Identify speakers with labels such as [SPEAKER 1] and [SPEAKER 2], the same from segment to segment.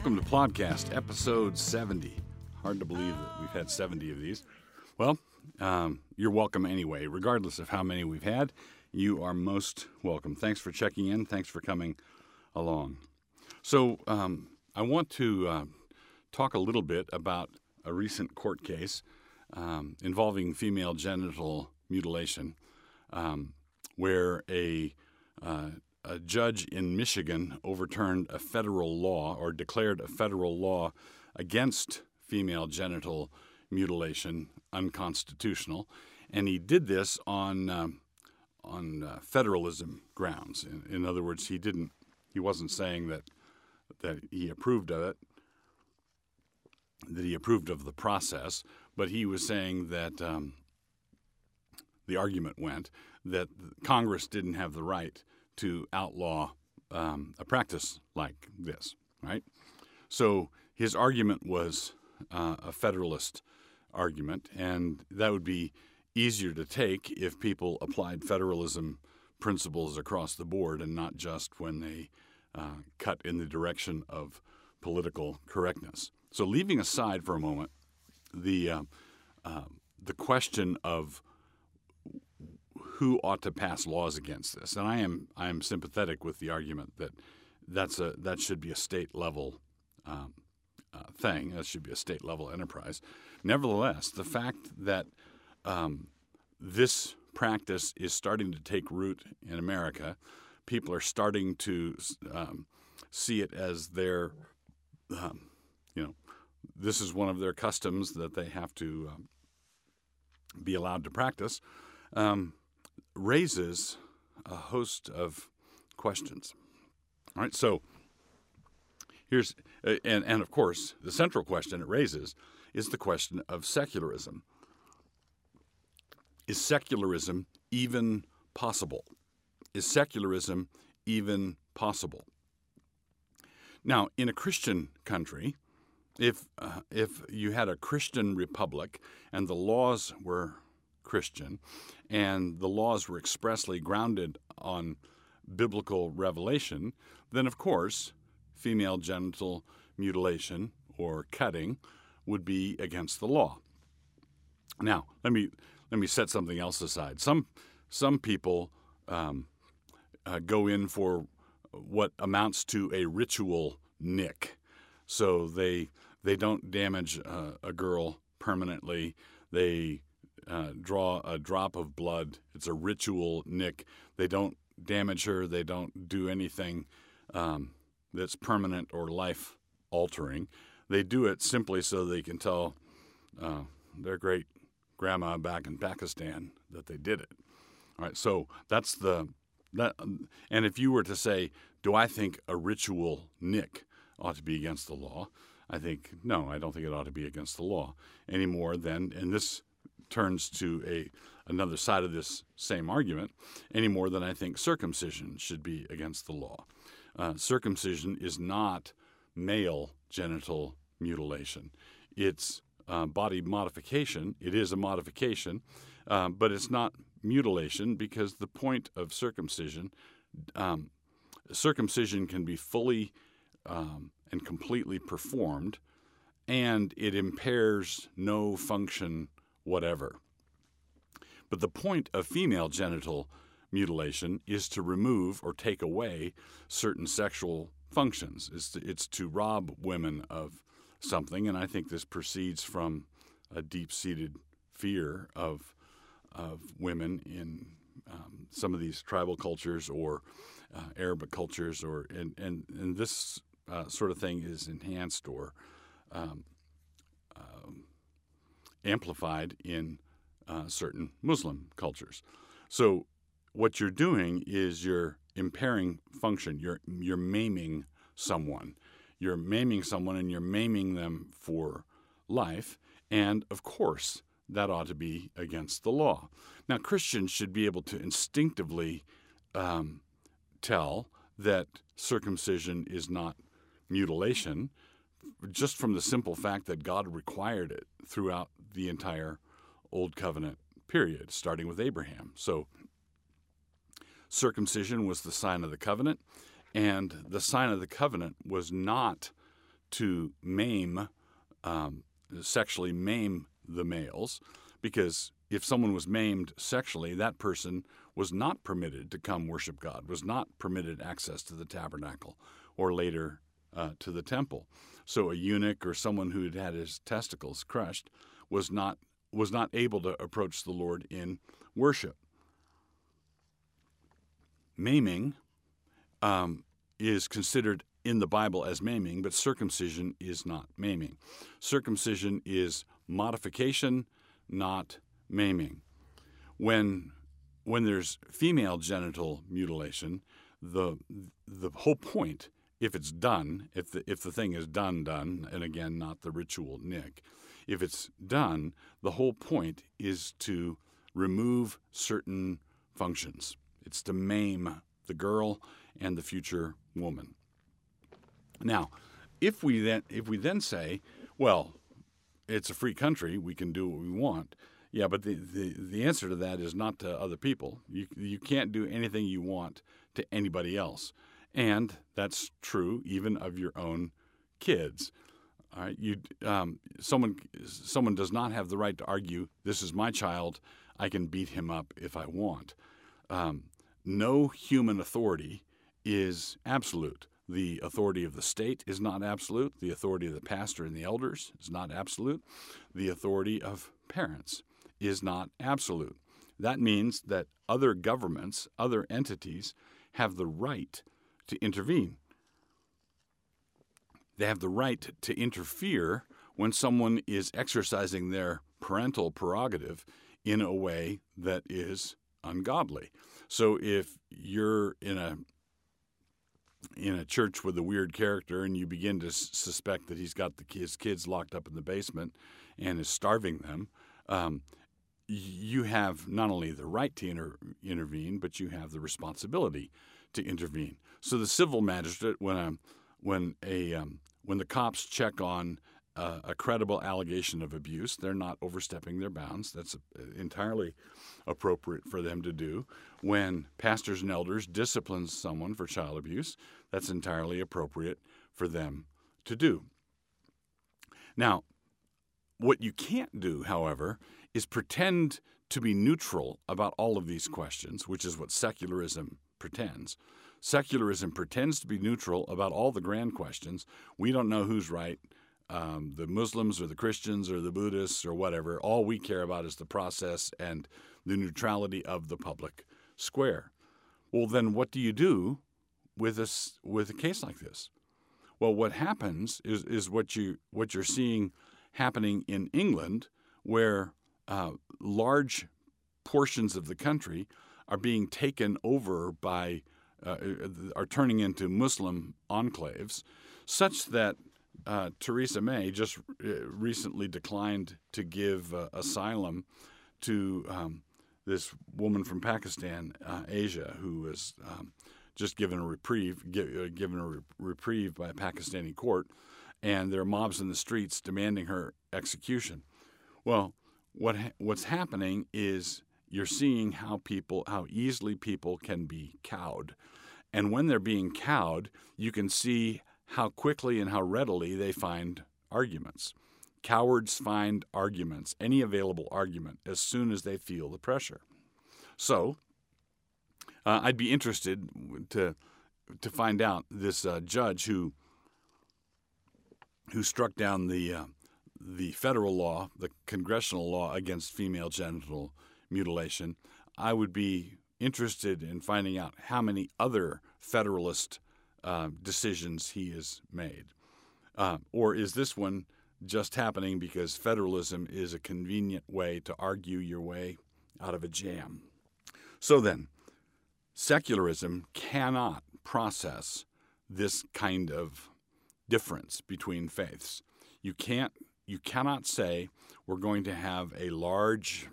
[SPEAKER 1] Welcome to Plodcast, episode 70. Hard to believe that we've had 70 of these. Well, um, you're welcome anyway, regardless of how many we've had. You are most welcome. Thanks for checking in. Thanks for coming along. So, um, I want to uh, talk a little bit about a recent court case um, involving female genital mutilation, um, where a uh, a judge in Michigan overturned a federal law or declared a federal law against female genital mutilation unconstitutional, and he did this on um, on uh, federalism grounds. In, in, other words, he didn't he wasn't saying that that he approved of it, that he approved of the process, but he was saying that um, the argument went that Congress didn't have the right to outlaw um, a practice like this, right? So his argument was uh, a federalist argument, and that would be easier to take if people applied federalism principles across the board and not just when they uh, cut in the direction of political correctness. So, leaving aside for a moment the uh, uh, the question of who ought to pass laws against this. And I am I am sympathetic with the argument that that's a that should be a state level um, uh, thing. That should be a state level enterprise. Nevertheless, the fact that um, this practice is starting to take root in America, people are starting to um, see it as their, um, you know, this is one of their customs that they have to um, be allowed to practice. Um, raises a host of questions. All right, so here's, uh, and, and of course, the central question it raises is the question of secularism. Is secularism even possible? Is secularism even possible? Now, in a Christian country, if, uh, if you had a Christian republic and the laws were Christian, and the laws were expressly grounded on biblical revelation, then of course, female genital mutilation or cutting would be against the law. Now, let me let me set something else aside. Some some people um, uh, go in for what amounts to a ritual nick, so they they don't damage uh, a girl permanently. They uh, draw a drop of blood. It's a ritual nick. They don't damage her. They don't do anything um, that's permanent or life altering. They do it simply so they can tell uh, their great grandma back in Pakistan that they did it. All right, so that's the that. And if you were to say, do I think a ritual nick ought to be against the law? I think no, I don't think it ought to be against the law any more than in this turns to a another side of this same argument any more than I think circumcision should be against the law. Uh, circumcision is not male genital mutilation. It's uh, body modification. It is a modification, uh, but it's not mutilation because the point of circumcision, um, circumcision can be fully um, and completely performed, and it impairs no function whatever. But the point of female genital mutilation is to remove or take away certain sexual functions. It's to, it's to rob women of something, and I think this proceeds from a deep seated fear of, of women in um, some of these tribal cultures or uh, Arabic cultures, or and, and, and this uh, sort of thing is enhanced or um, amplified in uh, certain Muslim cultures. So, what you're doing is you're impairing function. You're you're maiming someone. You're maiming someone, and you're maiming them for life. And of course, that ought to be against the law. Now, Christians should be able to instinctively um, tell that circumcision is not mutilation, just from the simple fact that God required it throughout the entire Old Covenant period, starting with Abraham. So, circumcision was the sign of the covenant, and the sign of the covenant was not to maim, um, sexually maim the males, because if someone was maimed sexually, that person was not permitted to come worship God, was not permitted access to the tabernacle or later uh, to the temple. So a eunuch or someone who had had his testicles crushed was not was not able to approach the Lord in worship. Maiming um, is considered in the Bible as maiming, but circumcision is not maiming. Circumcision is modification, not maiming. When when there's female genital mutilation, the the whole point, if it's done, if the if the thing is done, done, and again not the ritual nick, if it's done, the whole point is to remove certain functions. It's to maim the girl and the future woman. Now, if we then if we then say, well, it's a free country, we can do what we want. Yeah, but the, the, the answer to that is not to other people. You, you can't do anything you want to anybody else. And that's true even of your own kids. All right, you um, someone someone does not have the right to argue. This is my child. I can beat him up if I want. Um, no human authority is absolute. The authority of the state is not absolute. The authority of the pastor and the elders is not absolute. The authority of parents is not absolute. That means that other governments, other entities, have the right to intervene. They have the right to interfere when someone is exercising their parental prerogative in a way that is ungodly. So if you're in a in a church with a weird character and you begin to suspect that he's got the, his kids locked up in the basement and is starving them, um, you have not only the right to inter- intervene, but you have the responsibility to intervene. So the civil magistrate, when a when a um, when the cops check on uh, a credible allegation of abuse, they're not overstepping their bounds. That's entirely appropriate for them to do. When pastors and elders discipline someone for child abuse, that's entirely appropriate for them to do. Now, what you can't do, however, is pretend to be neutral about all of these questions, which is what secularism pretends. Secularism pretends to be neutral about all the grand questions. We don't know who's right, um, the Muslims or the Christians or the Buddhists or whatever. All we care about is the process and the neutrality of the public square. Well, then what do you do with a, with a case like this? Well, what happens is, is what, you, what you're seeing happening in England, where uh, large portions of the country are being taken over by, uh, are turning into Muslim enclaves, such that uh, Theresa May just uh, recently declined to give uh, asylum to um, this woman from Pakistan, uh, Asia, who was um, just given a reprieve, uh, given a re- reprieve by a Pakistani court, and there are mobs in the streets demanding her execution. Well, what ha- what's happening is you're seeing how people, how easily people can be cowed, and when they're being cowed, you can see how quickly and how readily they find arguments. Cowards find arguments, any available argument, as soon as they feel the pressure. So, uh, I'd be interested to to find out this uh, judge who who struck down the uh, the federal law, the congressional law against female genital mutilation. I would be interested in finding out how many other Federalist uh, decisions he has made. Uh, or is this one just happening because federalism is a convenient way to argue your way out of a jam? So then, secularism cannot process this kind of difference between faiths. You can't you cannot say we're going to have a large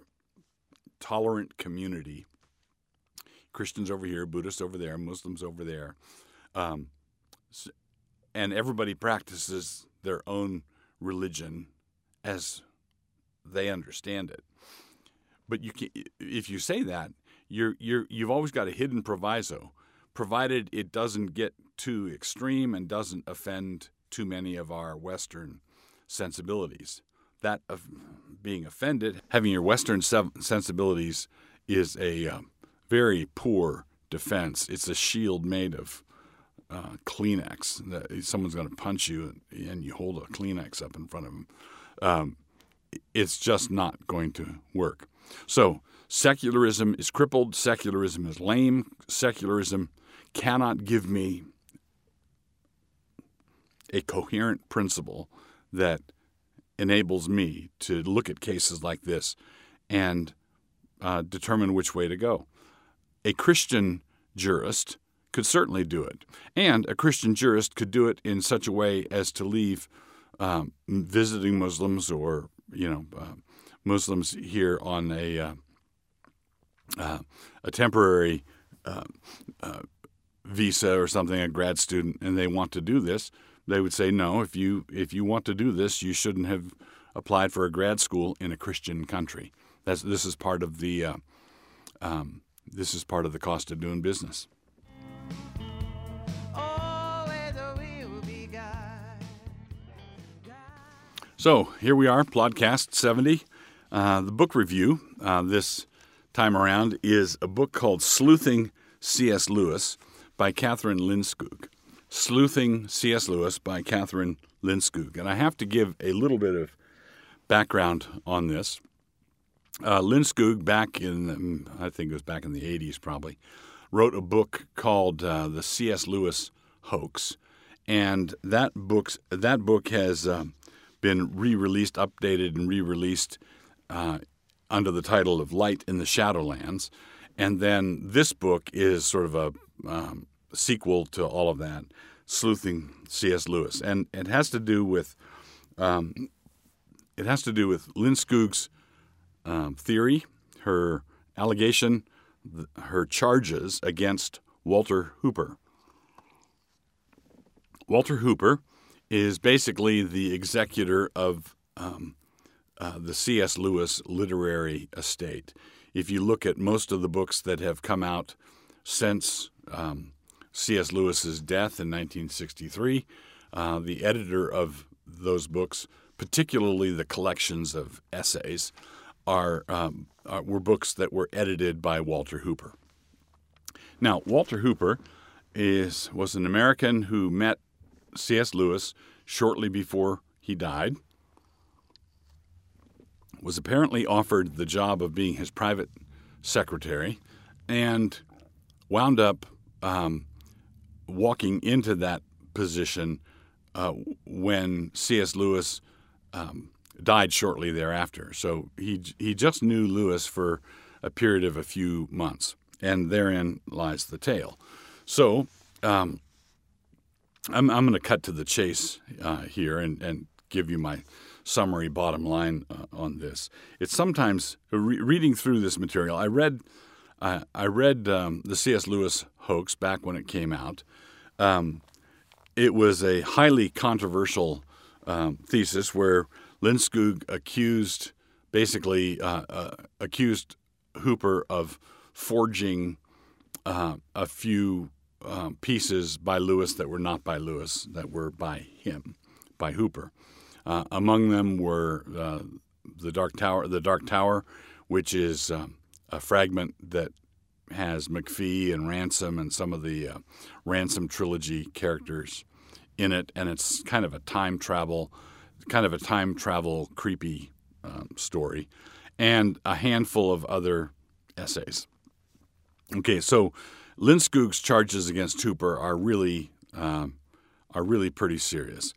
[SPEAKER 1] tolerant community Christians over here, Buddhists over there, Muslims over there, um, and everybody practices their own religion as they understand it. But you can, if you say that, you're, you're, you've always got a hidden proviso, provided it doesn't get too extreme and doesn't offend too many of our Western sensibilities. That of being offended, having your Western sensibilities is a uh, very poor defense. It's a shield made of uh, Kleenex. That someone's going to punch you, and you hold a Kleenex up in front of them. Um, it's just not going to work. So secularism is crippled. Secularism is lame. Secularism cannot give me a coherent principle that enables me to look at cases like this and uh, determine which way to go. A Christian jurist could certainly do it, and a Christian jurist could do it in such a way as to leave um, visiting Muslims or you know uh, Muslims here on a uh, uh a temporary uh, uh, visa or something, a grad student, and they want to do this they would say no. If you if you want to do this, you shouldn't have applied for a grad school in a Christian country. That's this is part of the uh, um, this is part of the cost of doing business. So here we are, Plodcast 70. Uh, the book review uh, this time around is a book called Sleuthing C.S. Lewis by Kathryn Lindskoog. Sleuthing C.S. Lewis by Kathryn Lindskoog. And I have to give a little bit of background on this. Uh, Lindskoog, back in, um, I think it was back in the 80s probably, wrote a book called uh, The C.S. Lewis Hoax. And that, book's, that book has uh, been re released, updated, and re released uh, under the title of Light in the Shadowlands. And then this book is sort of a um, sequel to all of that, sleuthing C.S. Lewis, and it has to do with um, it has to do with Lindskoog's um, theory, her allegation, her charges against Walter Hooper. Walter Hooper is basically the executor of um, uh, the C.S. Lewis literary estate. If you look at most of the books that have come out since um, C.S. Lewis's death in 1963. Uh, the editor of those books, particularly the collections of essays, are, um, are, were books that were edited by Walter Hooper. Now, Walter Hooper is was an American who met C.S. Lewis shortly before he died. Was apparently offered the job of being his private secretary, and wound up um, walking into that position uh, when C.S. Lewis um, died shortly thereafter. So he he just knew Lewis for a period of a few months, and therein lies the tale. So um, I'm I'm going to cut to the chase uh, here and and give you my summary bottom line uh, on this. It's sometimes re- reading through this material. I read I, I read um, the C.S. Lewis hoax back when it came out. Um, it was a highly controversial um, thesis where Lindskoog accused, basically uh, uh, accused Hooper of forging uh, a few um, pieces by Lewis that were not by Lewis, that were by him, by Hooper. Uh, among them were uh, the Dark Tower, the Dark Tower, which is um, a fragment that has MacPhee and Ransom and some of the uh, Ransom trilogy characters in it, and it's kind of a time travel, kind of a time travel creepy um, story, and a handful of other essays. Okay, so Lindskoog's charges against Hooper are really um, are really pretty serious,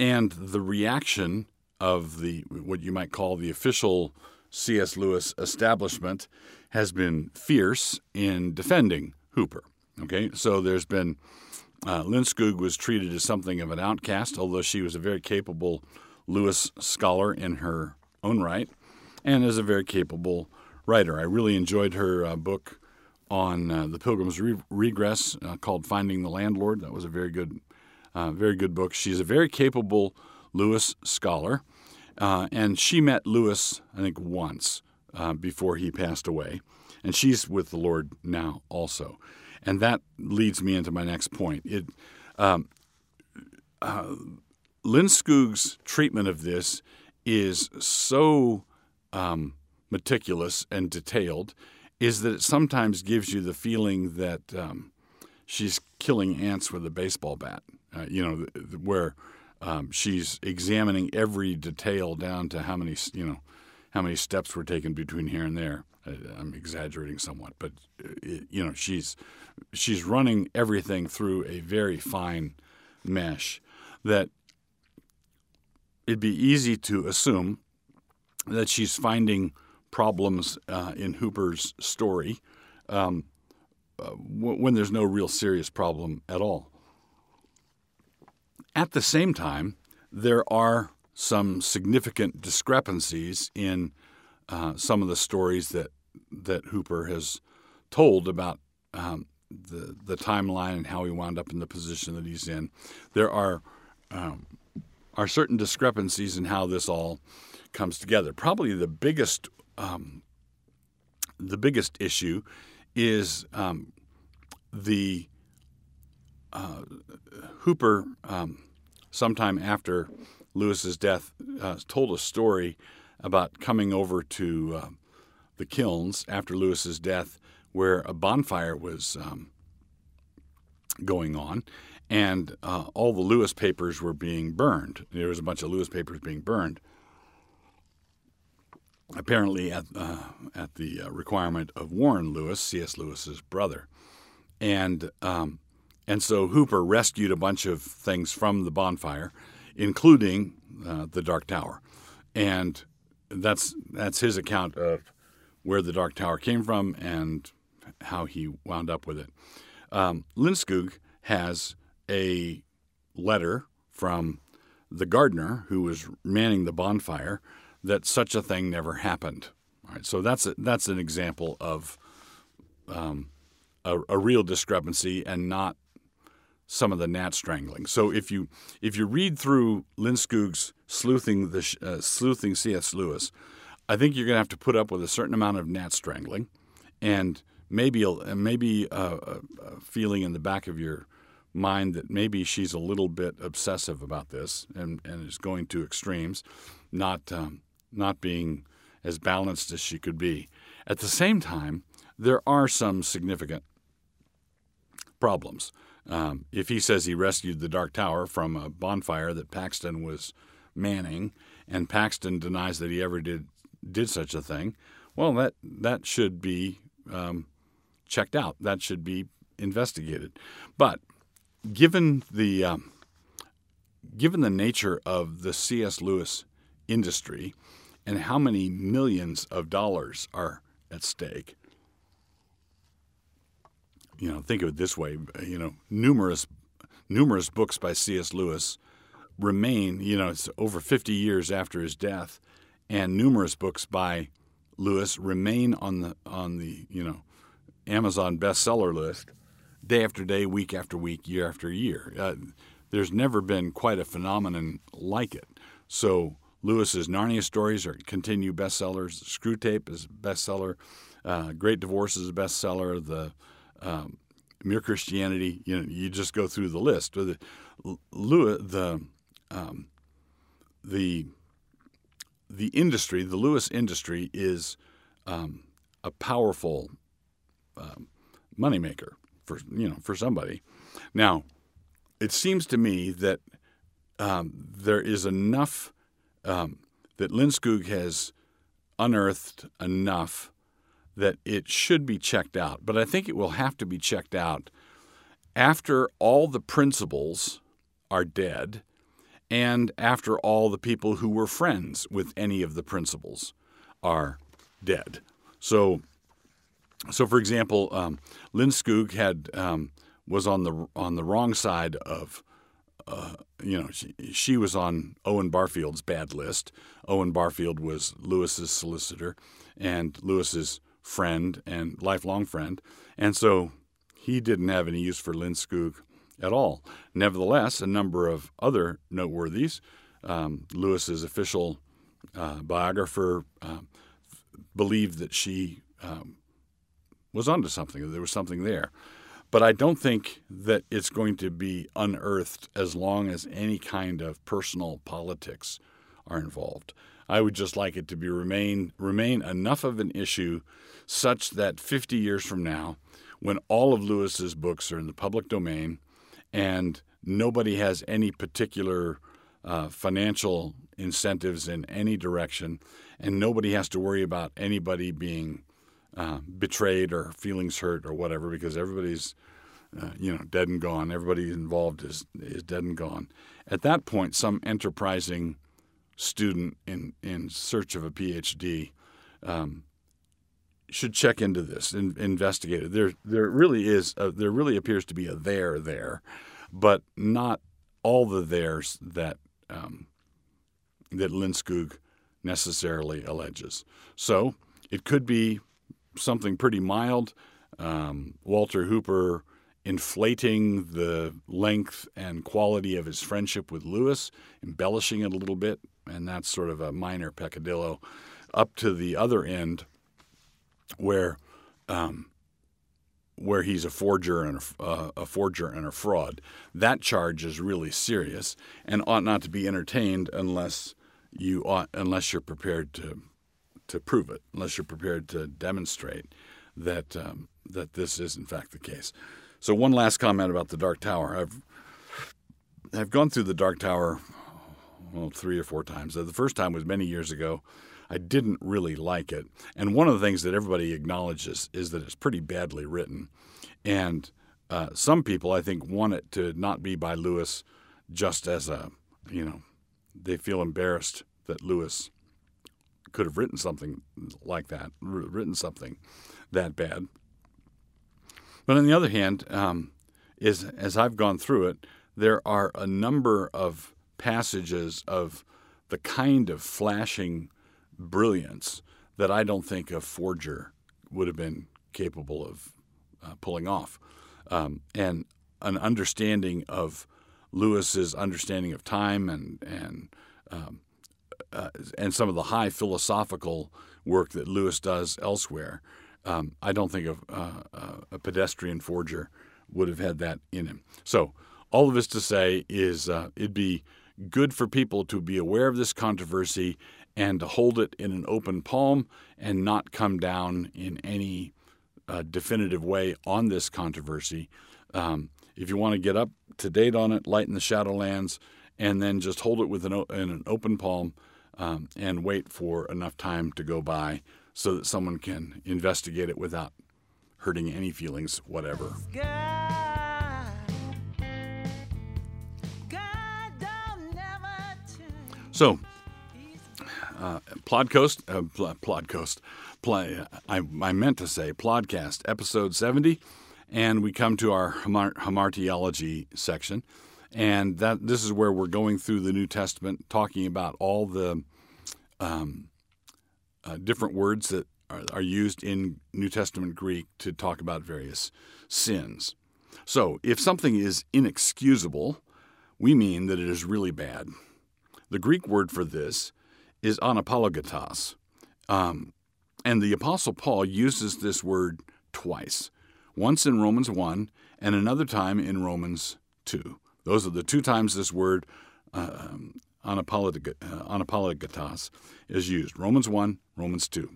[SPEAKER 1] and the reaction of the what you might call the official C.S. Lewis establishment has been fierce in defending Hooper. Okay, so there's been uh, was treated as something of an outcast, although she was a very capable Lewis scholar in her own right, and is a very capable writer. I really enjoyed her uh, book on uh, the Pilgrim's Re- Regress uh, called "Finding the Landlord." That was a very good, uh, very good book. She's a very capable Lewis scholar. Uh, and she met Lewis, I think, once uh, before he passed away. And she's with the Lord now also. And that leads me into my next point. It, um, uh, Lindskoog's treatment of this is so um, meticulous and detailed, is that it sometimes gives you the feeling that um, she's killing ants with a baseball bat. Uh, you know, where um, she's examining every detail down to how many, you know, how many steps were taken between here and there. I'm exaggerating somewhat, but uh, you know, she's she's running everything through a very fine mesh that it'd be easy to assume that she's finding problems uh, in Hooper's story um, uh, when there's no real serious problem at all. At the same time, there are some significant discrepancies in uh, some of the stories that that Hooper has told about um, the the timeline and how he wound up in the position that he's in. There are um, are certain discrepancies in how this all comes together. Probably the biggest um, the biggest issue is um, the uh, Hooper. Um, sometime after Lewis's death, uh, told a story about coming over to uh, the kilns after Lewis's death, where a bonfire was um, going on, and uh, all the Lewis papers were being burned. There was a bunch of Lewis papers being burned, apparently at uh, at the uh, requirement of Warren Lewis, C.S. Lewis's brother, and um, and so Hooper rescued a bunch of things from the bonfire, including uh, the Dark Tower, and that's that's his account of where the Dark Tower came from and how he wound up with it. Um, Lynn has a letter from the gardener who was manning the bonfire that such a thing never happened. All right, so that's a, that's an example of um, a, a, real discrepancy and not some of the gnat strangling. So if you if you read through Lindskoog's sleuthing the uh, sleuthing C.S. Lewis, I think you're going to have to put up with a certain amount of gnat strangling, and maybe a, maybe a, a feeling in the back of your mind that maybe she's a little bit obsessive about this and, and is going to extremes, not um, not being as balanced as she could be. At the same time, there are some significant problems. Um, if he says he rescued the Dark Tower from a bonfire that Paxton was manning, and Paxton denies that he ever did did such a thing, well, that that should be um, checked out. That should be investigated. But given the um, given the nature of the C.S. Lewis industry and how many millions of dollars are at stake, you know, think of it this way: you know, numerous numerous books by C.S. Lewis remain. You know, it's over 50 years after his death, and numerous books by Lewis remain on the on the you know Amazon bestseller list day after day, week after week, year after year. Uh, there's never been quite a phenomenon like it. So Lewis's Narnia stories are continue bestsellers. Screwtape is bestseller. Uh, Great Divorce is a bestseller. The um, Mere Christianity. You know, you just go through the list. The Lewis, the um, the the industry, the Lewis industry, is um, a powerful um, moneymaker for you know for somebody. Now, it seems to me that um, there is enough um, that Lindskoog has unearthed enough that it should be checked out. But I think it will have to be checked out after all the principals are dead and after all the people who were friends with any of the principals are dead. So so, for example, um, Lindskoog had um, was on the on the wrong side of. Uh, you know, she, she was on Owen Barfield's bad list. Owen Barfield was Lewis's solicitor and Lewis's friend and lifelong friend, and so he didn't have any use for Lindskoog at all. Nevertheless, a number of other noteworthies, um, Lewis's official uh, biographer uh, believed that she um, was onto something. There was something there. But I don't think that it's going to be unearthed as long as any kind of personal politics are involved. I would just like it to be remain remain enough of an issue such that 50 years from now, when all of Lewis's books are in the public domain and nobody has any particular uh, financial incentives in any direction, and nobody has to worry about anybody being uh, betrayed or feelings hurt or whatever because everybody's uh, you know dead and gone. Everybody involved is is dead and gone. At that point, some enterprising student in in search of a PhD um, should check into this and investigate it. There there really is a, there really appears to be a there there, but not all the theirs that um, that Lindskoog necessarily alleges. So it could be something pretty mild. Um, Walter Hooper inflating the length and quality of his friendship with Lewis, embellishing it a little bit, and that's sort of a minor peccadillo, up to the other end where um, where he's a forger and a, uh, a, forger and a fraud. That charge is really serious and ought not to be entertained unless you ought unless you're prepared to to prove it, unless you're prepared to demonstrate that um, that this is in fact the case. So one last comment about the Dark Tower. I've I've gone through the Dark Tower well three or four times. The first time was many years ago. I didn't really like it, and one of the things that everybody acknowledges is that it's pretty badly written, and uh, some people I think want it to not be by Lewis, just as a you know they feel embarrassed that Lewis could have written something like that, written something that bad. But on the other hand, um, is as I've gone through it, there are a number of passages of the kind of flashing brilliance that I don't think a forger would have been capable of uh, pulling off, um, and an understanding of Lewis's understanding of time and and um, uh, and some of the high philosophical work that Lewis does elsewhere, um, I don't think a, a, pedestrian forger would have had that in him. So, all of this to say is uh, it'd be good for people to be aware of this controversy and to hold it in an open palm and not come down in any uh, definitive way on this controversy. Um, if you want to get up to date on it, light in the Shadowlands, and then just hold it with an, in an open palm um, and wait for enough time to go by so that someone can investigate it without hurting any feelings, whatever. So, uh, Plodcoast, uh, pl- Plodcoast, play, I, I meant to say Plodcast, episode 70, and we come to our Hamar- Hamartiology section. And that this is where we're going through the New Testament, talking about all the um, uh, different words that are, are used in New Testament Greek to talk about various sins. So, if something is inexcusable, we mean that it is really bad. The Greek word for this is anapologetos. Um, and the Apostle Paul uses this word twice once in Romans 1 and another time in Romans 2. Those are the two times this word uh, um, anapologetos is used Romans 1, Romans 2.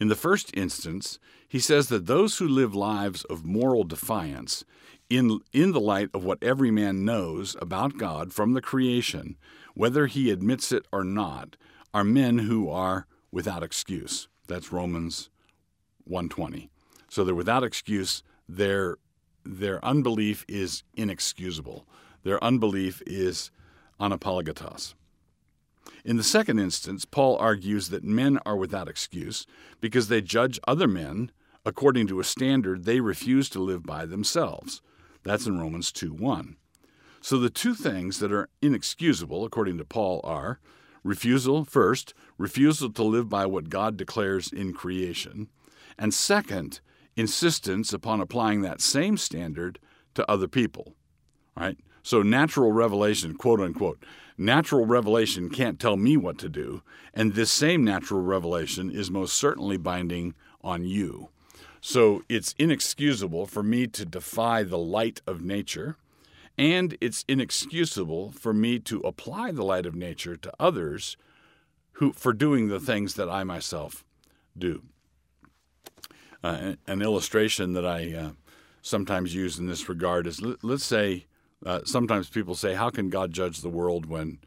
[SPEAKER 1] In the first instance, he says that those who live lives of moral defiance, in, in the light of what every man knows about God from the creation, whether he admits it or not, are men who are without excuse. That's Romans 120. So they're without excuse. Their their unbelief is inexcusable. Their unbelief is anapologetos. In the second instance, Paul argues that men are without excuse because they judge other men according to a standard they refuse to live by themselves. That's in Romans 2 1. So the two things that are inexcusable, according to Paul, are refusal, first, refusal to live by what God declares in creation, and second, insistence upon applying that same standard to other people. Right? So, natural revelation, quote unquote, natural revelation can't tell me what to do, and this same natural revelation is most certainly binding on you. So it's inexcusable for me to defy the light of nature, and it's inexcusable for me to apply the light of nature to others who for doing the things that I myself do. Uh, an illustration that I uh, sometimes use in this regard is let, us say uh, sometimes people say, "How can God judge the world when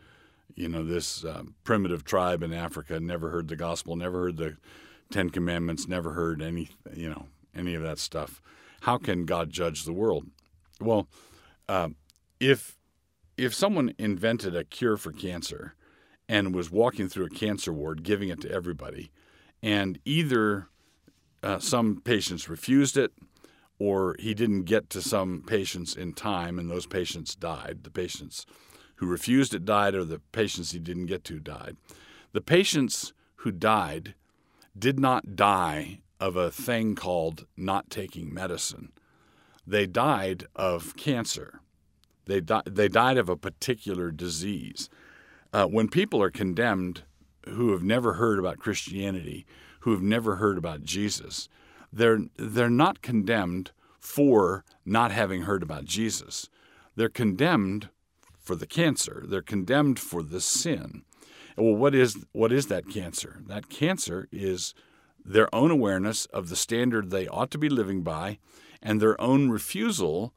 [SPEAKER 1] you know this uh, primitive tribe in Africa never heard the gospel, never heard the Ten Commandments, never heard any you know any of that stuff? How can God judge the world?" Well, uh, if if someone invented a cure for cancer and was walking through a cancer ward giving it to everybody, and either uh, some patients refused it, or he didn't get to some patients in time, and those patients died. The patients who refused it died, or the patients he didn't get to died. The patients who died did not die of a thing called not taking medicine. They died of cancer. They, di- they died of a particular disease. Uh, when people are condemned who have never heard about Christianity, who have never heard about Jesus, they're, they're not condemned for not having heard about Jesus. They're condemned for the cancer. They're condemned for the sin. Well, what is what is that cancer? That cancer is their own awareness of the standard they ought to be living by and their own refusal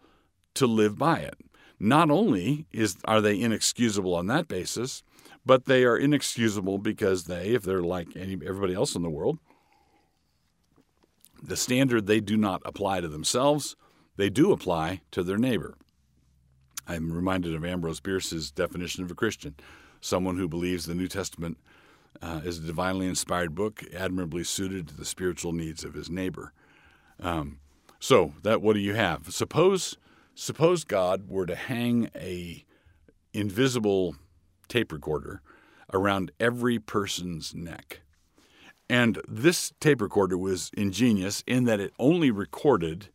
[SPEAKER 1] to live by it. Not only is are they inexcusable on that basis, but they are inexcusable because they, if they're like any, everybody else in the world, the standard they do not apply to themselves, they do apply to their neighbor. I'm reminded of Ambrose Bierce's definition of a Christian someone who believes the New Testament uh, is a divinely inspired book, admirably suited to the spiritual needs of his neighbor. Um, so that what do you have? Suppose suppose God were to hang a invisible tape recorder around every person's neck. And this tape recorder was ingenious in that it only recorded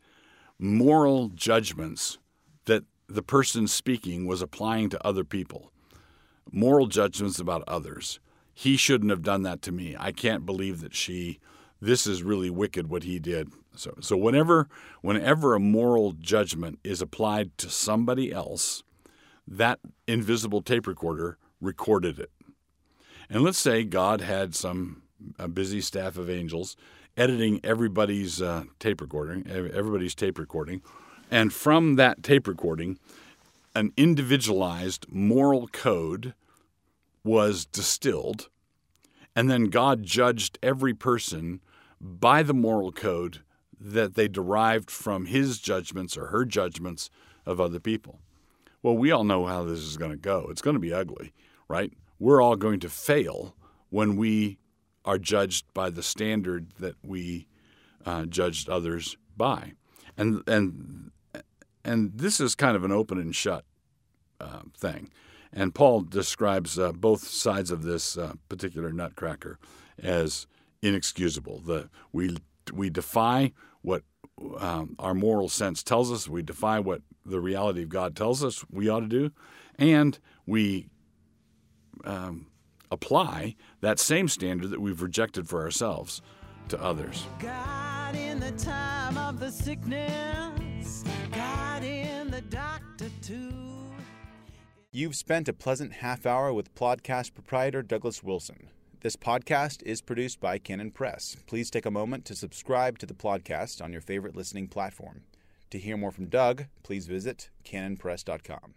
[SPEAKER 1] moral judgments that the person speaking was applying to other people, moral judgments about others. He shouldn't have done that to me. I can't believe that she. This is really wicked what he did. So, so whenever, whenever a moral judgment is applied to somebody else, that invisible tape recorder recorded it. And let's say God had some a busy staff of angels editing everybody's uh, tape recording, everybody's tape recording, and from that tape recording, an individualized moral code was distilled, and then God judged every person by the moral code that they derived from his judgments or her judgments of other people. Well, we all know how this is going to go. It's going to be ugly, right? We're all going to fail when we are judged by the standard that we uh, judged others by, and and and this is kind of an open and shut uh, thing. And Paul describes uh, both sides of this uh, particular nutcracker as inexcusable. The we we defy what um, our moral sense tells us. We defy what the reality of God tells us we ought to do, and we um, apply that same standard that we've rejected for ourselves to others. God in the time of the sickness, God
[SPEAKER 2] in the doctor too. You've spent a pleasant half hour with podcast proprietor Douglas Wilson. This podcast is produced by Canon Press. Please take a moment to subscribe to the podcast on your favorite listening platform. To hear more from Doug, please visit canonpress.com.